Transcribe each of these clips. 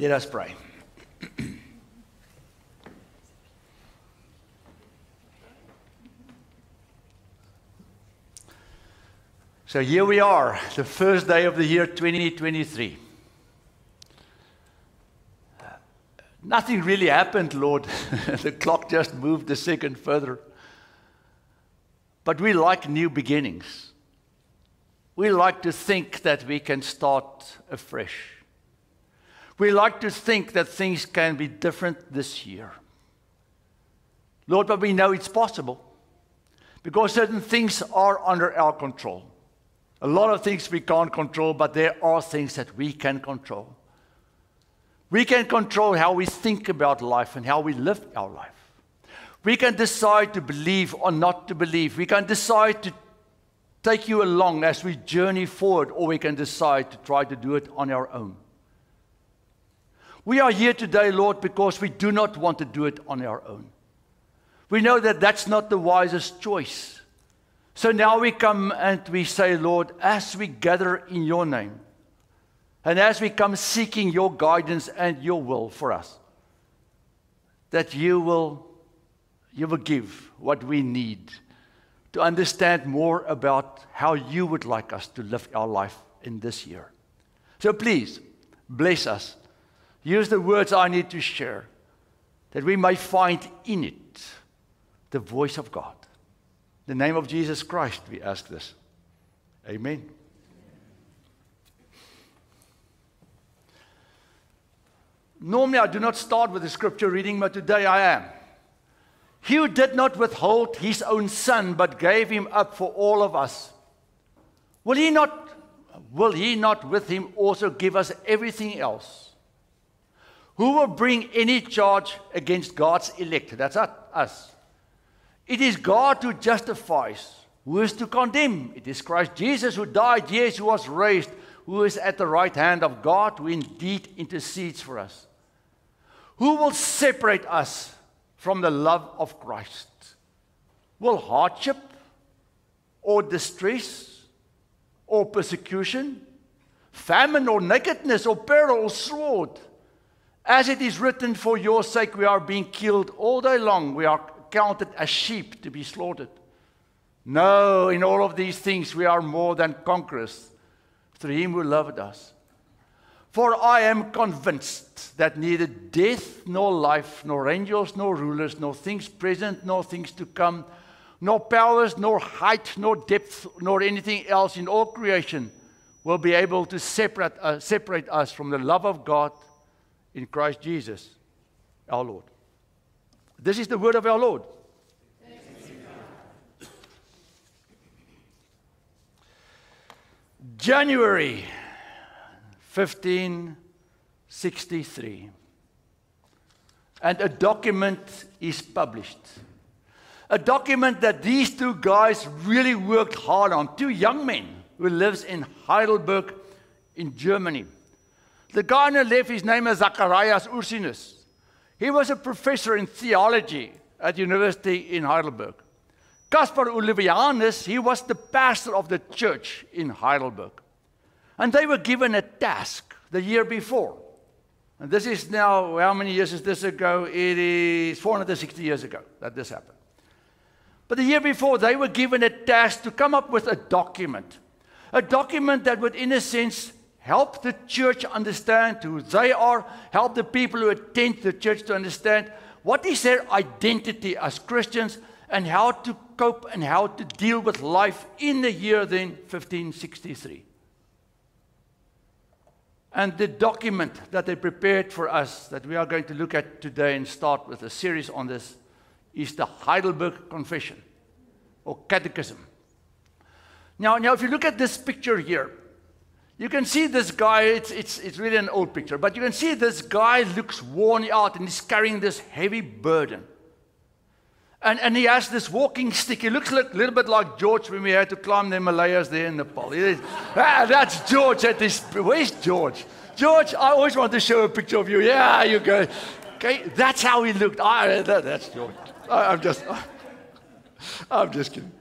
Let us pray. so here we are, the first day of the year 2023. Nothing really happened, Lord. the clock just moved a second further. But we like new beginnings. We like to think that we can start afresh. We like to think that things can be different this year. Lord, but we know it's possible because certain things are under our control. A lot of things we can't control, but there are things that we can control. We can control how we think about life and how we live our life. We can decide to believe or not to believe. We can decide to take you along as we journey forward, or we can decide to try to do it on our own. We are here today, Lord, because we do not want to do it on our own. We know that that's not the wisest choice. So now we come and we say, Lord, as we gather in your name, and as we come seeking your guidance and your will for us, that you will, you will give what we need to understand more about how you would like us to live our life in this year. So please, bless us. Use the words I need to share that we may find in it the voice of God. In the name of Jesus Christ, we ask this. Amen. Normally, I do not start with the scripture reading, but today I am. He who did not withhold his own son, but gave him up for all of us, will he not, will he not with him also give us everything else? Who will bring any charge against God's elect? That's us. It is God who justifies. Who is to condemn? It is Christ Jesus who died, yes, who was raised, who is at the right hand of God, who indeed intercedes for us. Who will separate us from the love of Christ? Will hardship or distress or persecution, famine or nakedness or peril or sword? As it is written, for your sake we are being killed all day long. We are counted as sheep to be slaughtered. No, in all of these things we are more than conquerors through him who loved us. For I am convinced that neither death nor life, nor angels nor rulers, nor things present nor things to come, nor powers, nor height, nor depth, nor anything else in all creation will be able to separate, uh, separate us from the love of God in Christ Jesus, our Lord. This is the word of our Lord. January 1563. And a document is published. A document that these two guys really worked hard on. Two young men who lives in Heidelberg in Germany. The guy on the left, his name is Zacharias Ursinus. He was a professor in theology at university in Heidelberg. Caspar Olevianus, he was the pastor of the church in Heidelberg. And they were given a task the year before. And this is now, how many years is this ago? It is 460 years ago that this happened. But the year before, they were given a task to come up with a document. A document that would, in a sense, help the church understand who they are, help the people who attend the church to understand what is their identity as Christians, and how to cope and how to deal with life in the year then 1563. And the document that they prepared for us that we are going to look at today and start with a series on this is the Heidelberg Confession or Catechism. Now, now if you look at this picture here, you can see this guy, it's, it's, it's really an old picture, but you can see this guy looks worn out and he's carrying this heavy burden. And, and he has this walking stick. He looks like, a little bit like George when we had to climb the Himalayas there in Nepal. Ah, that's George at this. Where's George? George, I always want to show a picture of you. Yeah, you go. Okay, that's how he looked. Ah, that, that's George. I, I'm just, I'm just kidding.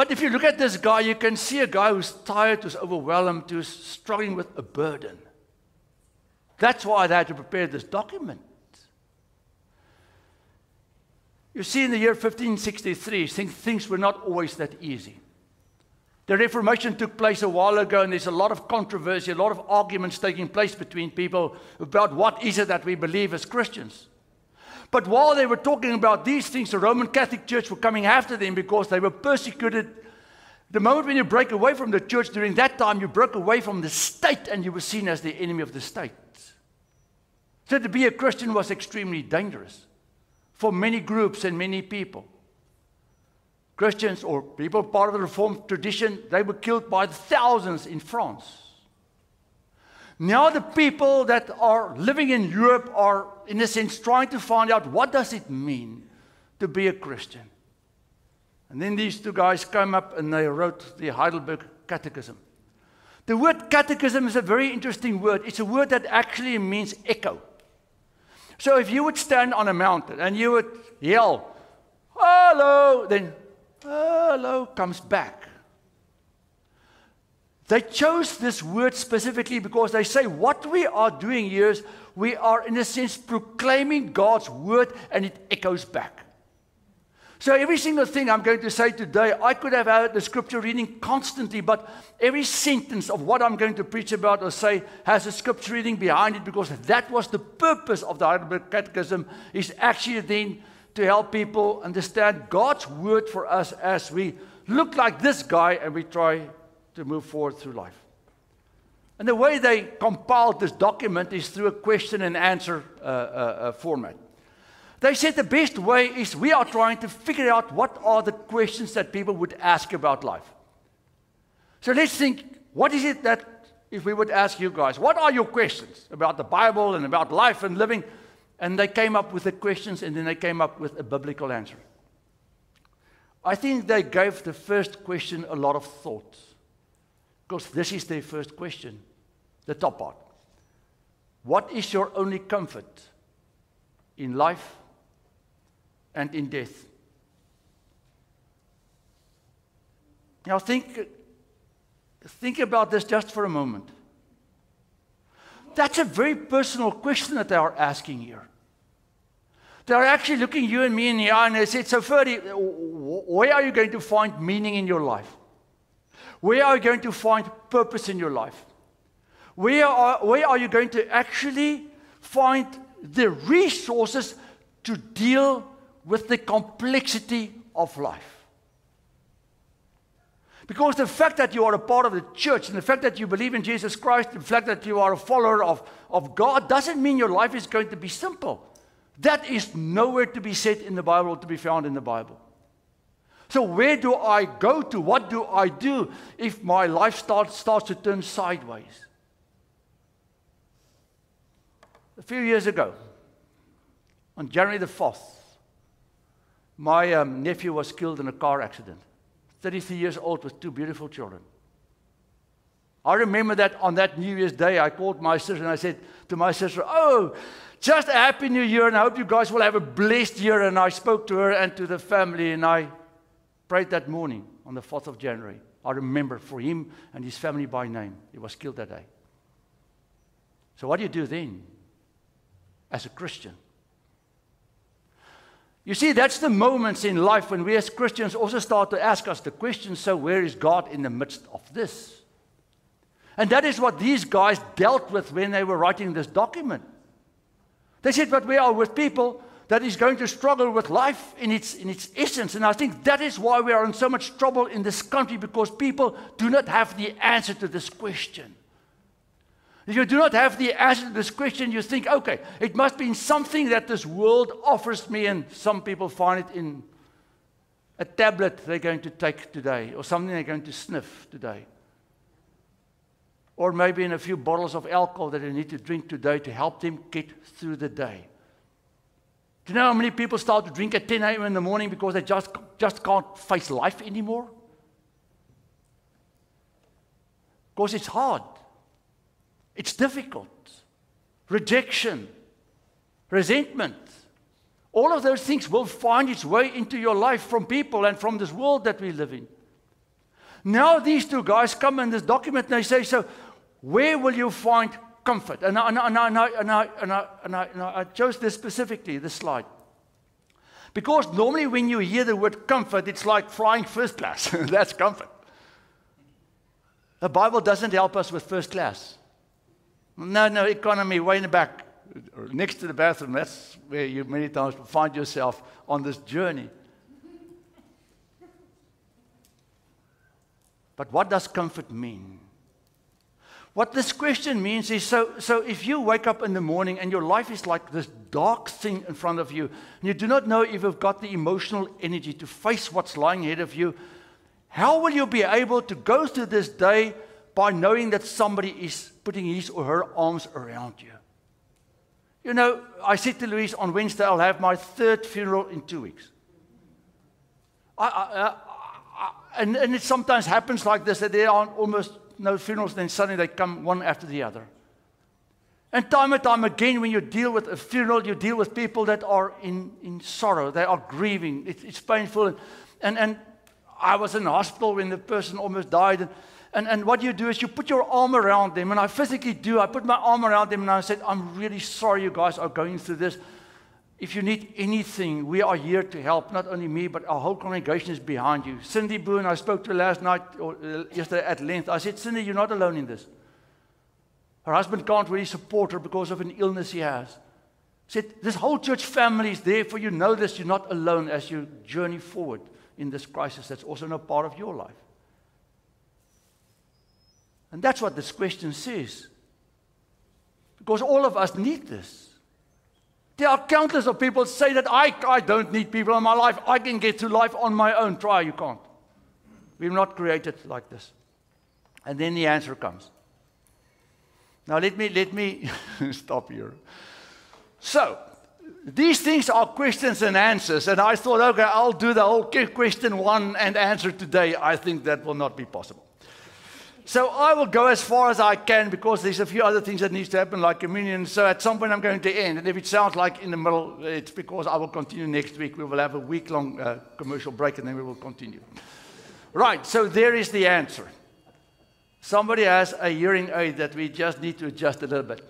But if you look at this guy, you can see a guy who's tired, who's overwhelmed, who's struggling with a burden. That's why they had to prepare this document. You see, in the year 1563, things were not always that easy. The Reformation took place a while ago, and there's a lot of controversy, a lot of arguments taking place between people about what is it that we believe as Christians. But while they were talking about these things, the Roman Catholic Church were coming after them because they were persecuted. The moment when you break away from the church during that time, you broke away from the state and you were seen as the enemy of the state. So to be a Christian was extremely dangerous for many groups and many people. Christians or people part of the Reformed tradition, they were killed by thousands in France. Now the people that are living in Europe are, in a sense, trying to find out what does it mean to be a Christian. And then these two guys came up and they wrote the Heidelberg Catechism. The word catechism is a very interesting word. It's a word that actually means echo. So if you would stand on a mountain and you would yell, hello, then hello comes back. They chose this word specifically because they say what we are doing here is we are, in a sense, proclaiming God's word and it echoes back. So, every single thing I'm going to say today, I could have had the scripture reading constantly, but every sentence of what I'm going to preach about or say has a scripture reading behind it because that was the purpose of the Heidelberg Catechism, is actually then to help people understand God's word for us as we look like this guy and we try to move forward through life. And the way they compiled this document is through a question and answer uh, uh, uh, format. They said the best way is we are trying to figure out what are the questions that people would ask about life. So let's think what is it that, if we would ask you guys, what are your questions about the Bible and about life and living? And they came up with the questions and then they came up with a biblical answer. I think they gave the first question a lot of thought. Because this is their first question, the top part. What is your only comfort in life and in death? Now think, think about this just for a moment. That's a very personal question that they are asking here. They're actually looking you and me in the eye and they said, So, Ferdy, where are you going to find meaning in your life? Where are you going to find purpose in your life? Where are, where are you going to actually find the resources to deal with the complexity of life? Because the fact that you are a part of the church and the fact that you believe in Jesus Christ, the fact that you are a follower of, of God, doesn't mean your life is going to be simple. That is nowhere to be said in the Bible or to be found in the Bible. So, where do I go to? What do I do if my life starts, starts to turn sideways? A few years ago, on January the 4th, my um, nephew was killed in a car accident. 33 years old with two beautiful children. I remember that on that New Year's Day, I called my sister and I said to my sister, Oh, just a happy new year, and I hope you guys will have a blessed year. And I spoke to her and to the family, and I prayed that morning on the 4th of January. I remember for him and his family by name. He was killed that day. So, what do you do then as a Christian? You see, that's the moments in life when we as Christians also start to ask us the question so, where is God in the midst of this? And that is what these guys dealt with when they were writing this document. They said, but we are with people that is going to struggle with life in its, in its essence. And I think that is why we are in so much trouble in this country because people do not have the answer to this question. If you do not have the answer to this question, you think, okay, it must be something that this world offers me, and some people find it in a tablet they're going to take today, or something they're going to sniff today. Or maybe in a few bottles of alcohol that they need to drink today to help them get through the day. Do you know how many people start to drink at 10 a.m. in the morning because they just, just can't face life anymore? Because it's hard, it's difficult. Rejection, resentment, all of those things will find its way into your life from people and from this world that we live in. Now, these two guys come in this document and they say, So, where will you find comfort. And I, and I, and I, and I, and I, and I, chose this specifically, this slide. Because normally when you hear the word comfort, it's like flying first class. That's comfort. The Bible doesn't help us with first class. No, no, economy, way in the back, next to the bathroom. That's where you many times find yourself on this journey. But what does comfort mean? What this question means is so, so if you wake up in the morning and your life is like this dark thing in front of you, and you do not know if you've got the emotional energy to face what's lying ahead of you, how will you be able to go through this day by knowing that somebody is putting his or her arms around you? You know, I said to Louise on Wednesday, I'll have my third funeral in two weeks. I, I, I, and, and it sometimes happens like this that there are almost no funerals, then suddenly they come one after the other. And time and time again, when you deal with a funeral, you deal with people that are in, in sorrow. They are grieving. It, it's painful. And, and, and I was in the hospital when the person almost died. And, and, and what you do is you put your arm around them. And I physically do. I put my arm around them and I said, I'm really sorry you guys are going through this. If you need anything, we are here to help. Not only me, but our whole congregation is behind you. Cindy Boone, I spoke to last night or uh, yesterday at length. I said, Cindy, you're not alone in this. Her husband can't really support her because of an illness he has. Said, this whole church family is there for you. Know this, you're not alone as you journey forward in this crisis that's also not part of your life. And that's what this question says. Because all of us need this. There are countless of people say that I, I don't need people in my life. I can get through life on my own. Try, you can't. We're not created like this. And then the answer comes. Now let me let me stop here. So these things are questions and answers, and I thought, okay, I'll do the whole question one and answer today. I think that will not be possible. So I will go as far as I can because there's a few other things that needs to happen, like communion. So at some point I'm going to end. And if it sounds like in the middle, it's because I will continue next week. We will have a week-long uh, commercial break, and then we will continue. Right. So there is the answer. Somebody has a hearing aid that we just need to adjust a little bit.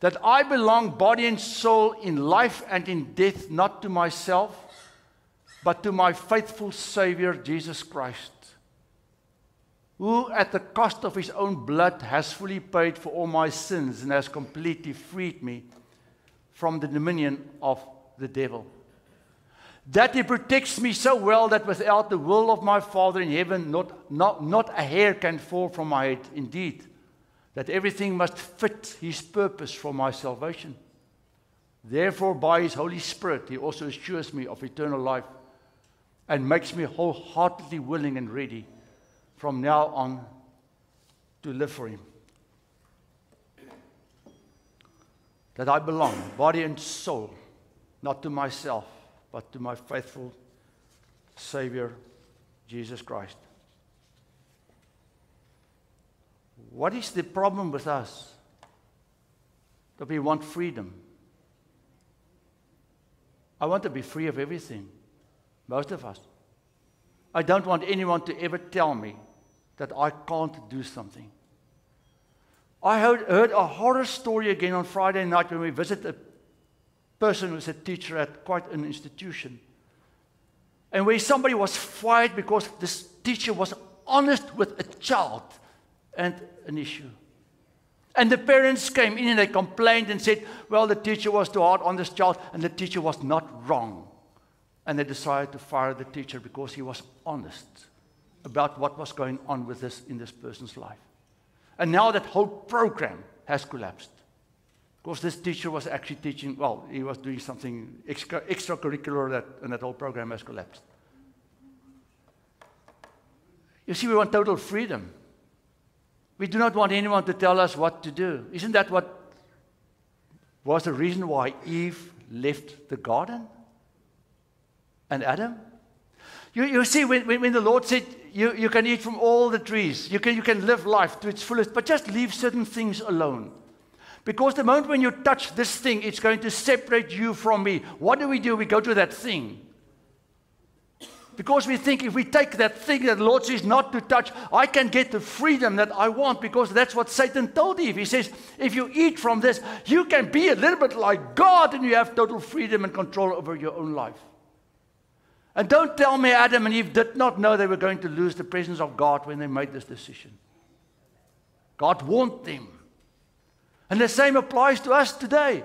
That I belong body and soul in life and in death, not to myself, but to my faithful Savior, Jesus Christ who at the cost of his own blood has fully paid for all my sins and has completely freed me from the dominion of the devil. That he protects me so well that without the will of my Father in heaven, not, not, not a hair can fall from my head. Indeed, that everything must fit his purpose for my salvation. Therefore, by his Holy Spirit, he also assures me of eternal life and makes me wholeheartedly willing and ready from now on to live for Him. That I belong, body and soul, not to myself, but to my faithful Savior, Jesus Christ. What is the problem with us? That we want freedom. I want to be free of everything, most of us. I don't want anyone to ever tell me that I can't do something. I heard, a horror story again on Friday night when we visited a person who's a teacher at quite an institution. And where somebody was fired because this teacher was honest with a child and an issue. And the parents came in and they complained and said, Well, the teacher was too hard on this child, and the teacher was not wrong. And they decided to fire the teacher because he was honest about what was going on with this in this person's life. And now that whole program has collapsed. Because this teacher was actually teaching, well, he was doing something extra, extracurricular that, and that whole program has collapsed. You see, we want total freedom. We do not want anyone to tell us what to do. Isn't that what was the reason why Eve left the garden? And Adam? You, you see, when, when the Lord said, you, you can eat from all the trees, you can, you can live life to its fullest, but just leave certain things alone. Because the moment when you touch this thing, it's going to separate you from me. What do we do? We go to that thing. Because we think if we take that thing that the Lord says not to touch, I can get the freedom that I want because that's what Satan told Eve. He says, if you eat from this, you can be a little bit like God and you have total freedom and control over your own life. And don't tell me Adam and Eve did not know they were going to lose the presence of God when they made this decision. God warned them. And the same applies to us today.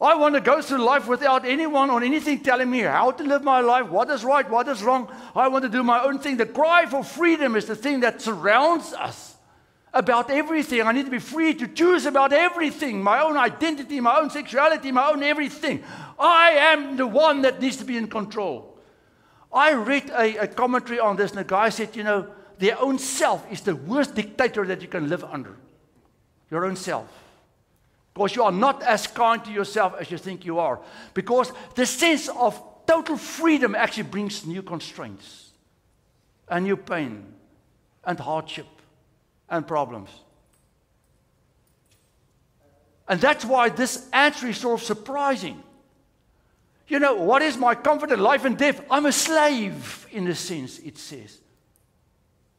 I want to go through life without anyone or anything telling me how to live my life, what is right, what is wrong. I want to do my own thing. The cry for freedom is the thing that surrounds us about everything. I need to be free to choose about everything my own identity, my own sexuality, my own everything. I am the one that needs to be in control. I read a, a commentary on this, and the guy said, You know, their own self is the worst dictator that you can live under. Your own self. Because you are not as kind to yourself as you think you are. Because the sense of total freedom actually brings new constraints and new pain and hardship and problems. And that's why this answer is sort of surprising. You know, what is my comfort in life and death? I'm a slave, in a sense, it says.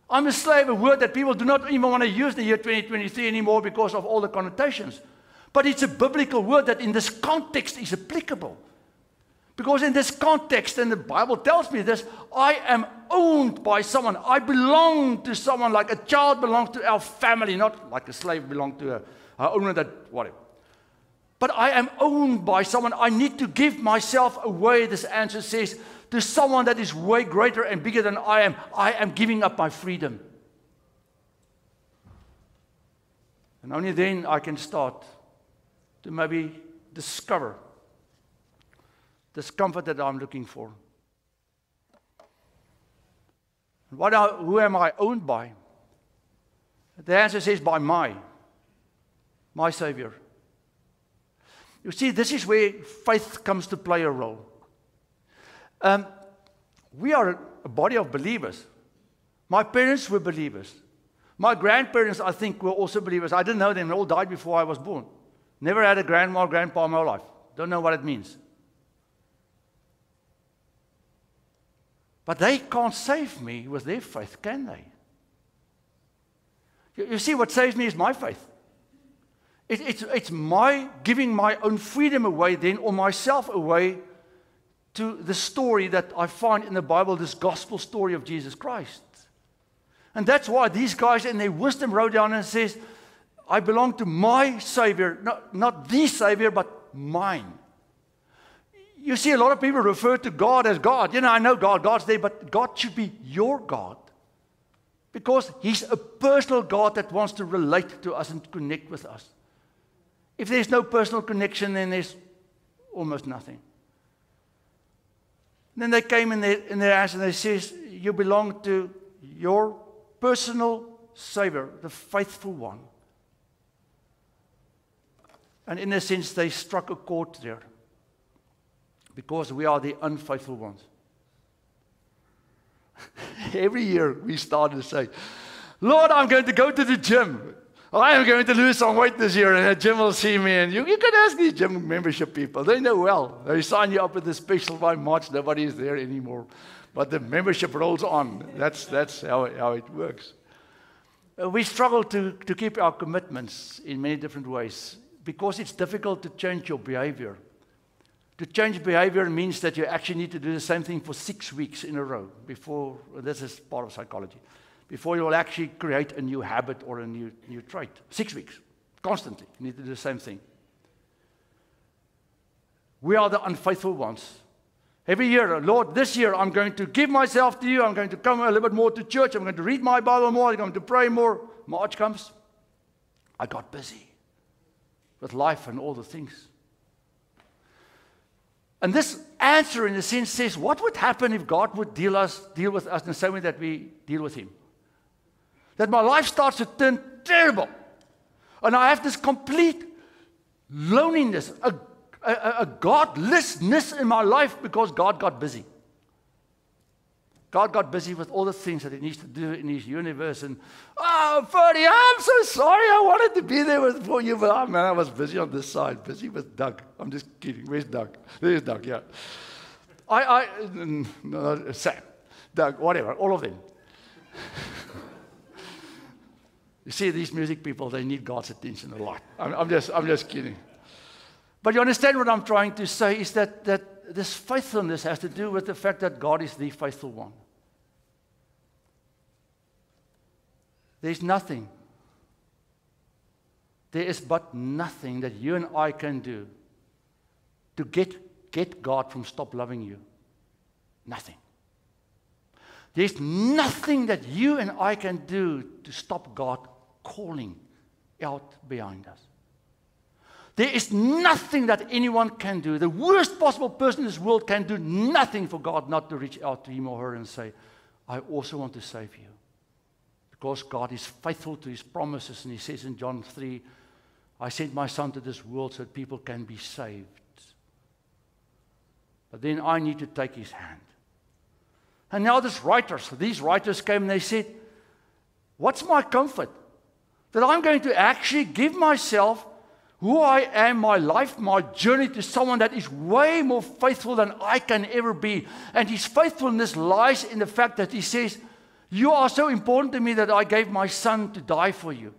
I'm a slave, a word that people do not even want to use in the year 2023 anymore because of all the connotations. But it's a biblical word that in this context is applicable. Because in this context, and the Bible tells me this, I am owned by someone. I belong to someone like a child belongs to our family, not like a slave belongs to a, a owner that, whatever. But I am owned by someone. I need to give myself away, this answer says, to someone that is way greater and bigger than I am. I am giving up my freedom. And only then I can start to maybe discover this comfort that I'm looking for. What are, who am I owned by? The answer says by my, my Savior. You see, this is where faith comes to play a role. Um, we are a body of believers. My parents were believers. My grandparents, I think, were also believers. I didn't know them, they all died before I was born. Never had a grandma or grandpa in my life. Don't know what it means. But they can't save me with their faith, can they? You, you see, what saves me is my faith. It, it's, it's my giving my own freedom away, then, or myself away to the story that I find in the Bible, this gospel story of Jesus Christ. And that's why these guys in their wisdom wrote down and says, I belong to my Savior, not, not the Savior, but mine. You see, a lot of people refer to God as God. You know, I know God, God's there, but God should be your God. Because He's a personal God that wants to relate to us and connect with us. If there's no personal connection, then there's almost nothing. then they came in their, in their and they says, You belong to your personal Savior, the faithful one. And in a sense, they struck a chord there because we are the unfaithful ones. Every year we start to say, Lord, I'm going to go to the gym. I am going to lose some weight this year, and gym will see me. And you, you can ask these gym membership people. They know well. They sign you up with a special by March. Nobody is there anymore. But the membership rolls on. That's, that's how, how it works. Uh, we struggle to, to keep our commitments in many different ways because it's difficult to change your behavior. To change behavior means that you actually need to do the same thing for six weeks in a row before, this is part of psychology, before you will actually create a new habit or a new, new trait. Six weeks, constantly. You need to do the same thing. We are the unfaithful ones. Every year, Lord, this year I'm going to give myself to you. I'm going to come a little bit more to church. I'm going to read my Bible more. I'm going to pray more. March comes. I got busy with life and all the things. And this answer, in a sense, says what would happen if God would deal, us, deal with us in the same way that we deal with Him? That my life starts to turn terrible. And I have this complete loneliness, a, a, a godlessness in my life because God got busy. God got busy with all the things that He needs to do in His universe. And, oh, Ferdy, I'm so sorry. I wanted to be there with, for you, but oh, man, I was busy on this side, busy with Doug. I'm just kidding. Where's Doug? There's Doug, yeah. I, I, no, Sam, Doug, whatever, all of them. you see, these music people, they need God's attention a lot. I'm, I'm, just, I'm just kidding. But you understand what I'm trying to say is that, that this faithfulness has to do with the fact that God is the faithful one. There's nothing. There is but nothing that you and I can do to get, get God from stop loving you. Nothing. There's nothing that you and I can do to stop God calling out behind us. There is nothing that anyone can do. The worst possible person in this world can do nothing for God not to reach out to him or her and say, I also want to save you. Because God is faithful to his promises. And he says in John 3, I sent my son to this world so that people can be saved. But then I need to take his hand. And now these writers, these writers came and they said, What's my comfort? That I'm going to actually give myself who I am, my life, my journey to someone that is way more faithful than I can ever be. And his faithfulness lies in the fact that he says, You are so important to me that I gave my son to die for you.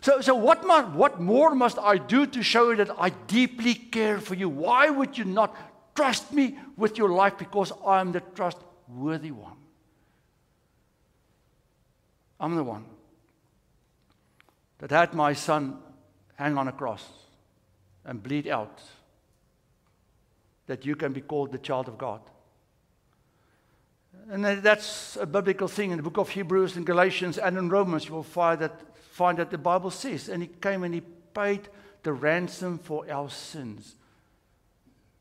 So, so what, must, what more must I do to show you that I deeply care for you? Why would you not trust me with your life? Because I'm the trustworthy one. I'm the one that had my son hang on a cross and bleed out that you can be called the child of God. And that's a biblical thing in the book of Hebrews and Galatians and in Romans. You will find that, find that the Bible says, and he came and he paid the ransom for our sins.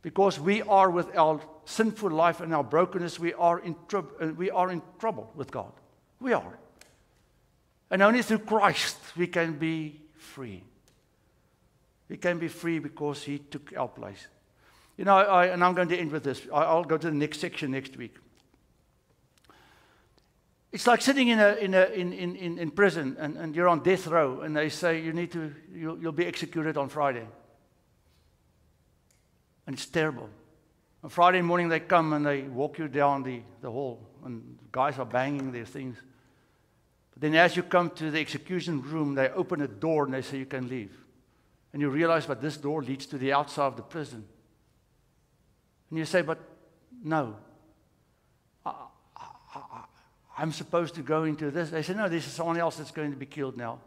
Because we are with our sinful life and our brokenness, we are in, trou- uh, we are in trouble with God. We are. And only through Christ we can be free. We can be free because He took our place. You know, I, and I'm going to end with this. I'll go to the next section next week. It's like sitting in, a, in, a, in, in, in prison and, and you're on death row and they say you need to, you'll, you'll be executed on Friday. And it's terrible. On Friday morning they come and they walk you down the, the hall and guys are banging their things. But then as you come to the execution room, they open a door and they say you can leave. And you realize, but this door leads to the outside of the prison. And you say, but no. I, am supposed to go into this. They say, no, this is someone else that's going to be killed now.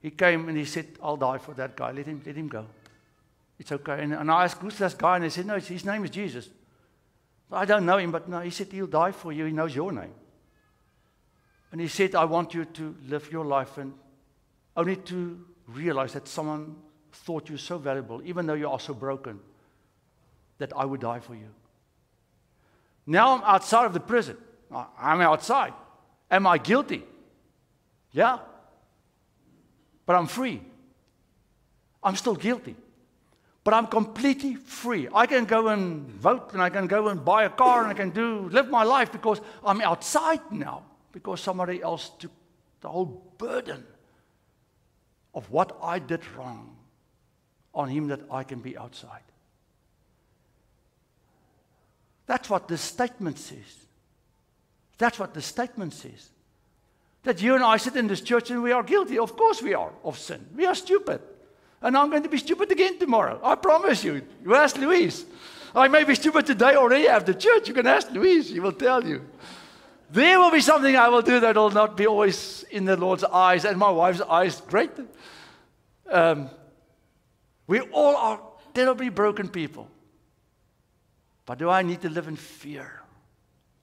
He came and he said, I'll die for that guy. Let him, let him go. It's okay. And, and I asked, who's this guy? And they said, no, his name is Jesus. I don't know him, but no, he said, he'll die for you. He knows your name. And he said, I want you to live your life and only to realize that someone thought you so valuable, even though you are so broken, that I would die for you. Now I'm outside of the prison. I'm outside. Am I guilty? Yeah. But I'm free. I'm still guilty. But I'm completely free. I can go and vote and I can go and buy a car and I can do live my life because I'm outside now because somebody else took the whole burden of what I did wrong on him that I can be outside. That's what the statement says. That's what the statement says. That you and I sit in this church and we are guilty. Of course we are of sin. We are stupid. And I'm going to be stupid again tomorrow. I promise you. You ask Louise. I may be stupid today already after church. You can ask Louise. she will tell you. There will be something I will do that will not be always in the Lord's eyes and my wife's eyes. Great. Um, we all are terribly broken people. But do I need to live in fear?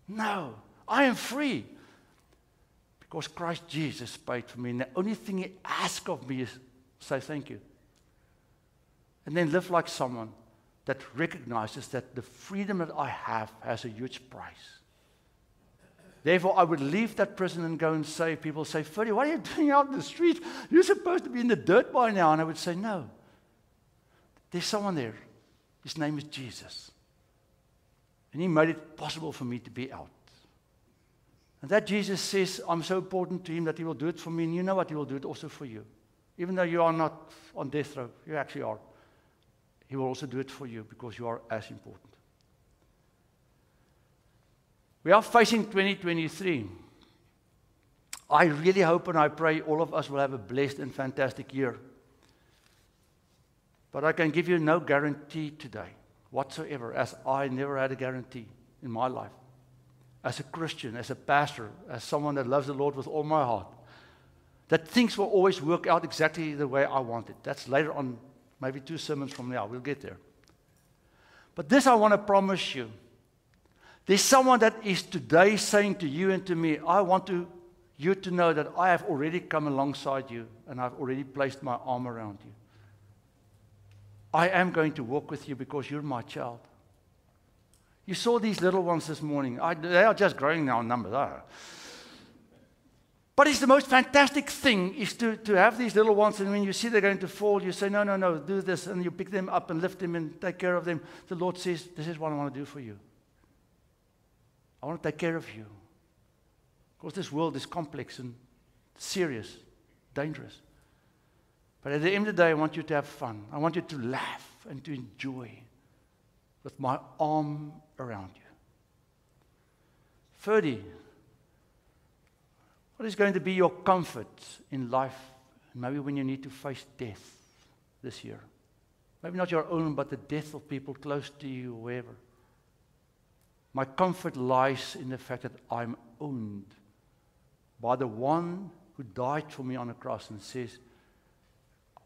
No. I am free because Christ Jesus paid for me. And the only thing He asks of me is say thank you. And then live like someone that recognizes that the freedom that I have has a huge price. Therefore, I would leave that prison and go and say, people say, Freddie, what are you doing out in the street? You're supposed to be in the dirt by now. And I would say, no. There's someone there. His name is Jesus. And he made it possible for me to be out. And that Jesus says, I'm so important to him that he will do it for me. And you know what? He will do it also for you. Even though you are not on death row, you actually are. He will also do it for you because you are as important. We are facing 2023. I really hope and I pray all of us will have a blessed and fantastic year. But I can give you no guarantee today whatsoever, as I never had a guarantee in my life. As a Christian, as a pastor, as someone that loves the Lord with all my heart, that things will always work out exactly the way I want it. That's later on, maybe two sermons from now. We'll get there. But this I want to promise you. There's someone that is today saying to you and to me, I want to, you to know that I have already come alongside you and I've already placed my arm around you. I am going to walk with you because you're my child. You saw these little ones this morning. I, they are just growing now in numbers. Are But it's the most fantastic thing is to, to have these little ones, and when you see they're going to fall, you say, No, no, no, do this, and you pick them up and lift them and take care of them. The Lord says, This is what I want to do for you. I want to take care of you. Because this world is complex and serious, dangerous. But at the end of the day, I want you to have fun. I want you to laugh and to enjoy with my arm around you. Ferdy, what is going to be your comfort in life? Maybe when you need to face death this year. Maybe not your own, but the death of people close to you, wherever. My comfort lies in the fact that I'm owned by the one who died for me on the cross and says,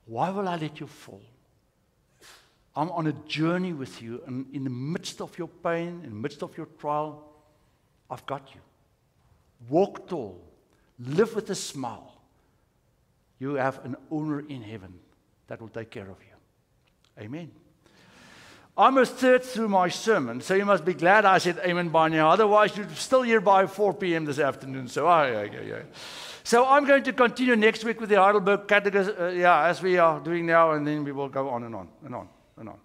Why will I let you fall? I'm on a journey with you, and in the midst of your pain, in the midst of your trial, I've got you. Walk tall, live with a smile. You have an owner in heaven that will take care of you. Amen. I'm a third through my sermon, so you must be glad I said amen by now. Otherwise, you're still here by 4 p.m. this afternoon. So, oh, yeah, yeah, yeah. So, I'm going to continue next week with the Heidelberg Catechism, uh, yeah, as we are doing now, and then we will go on and on and on and on.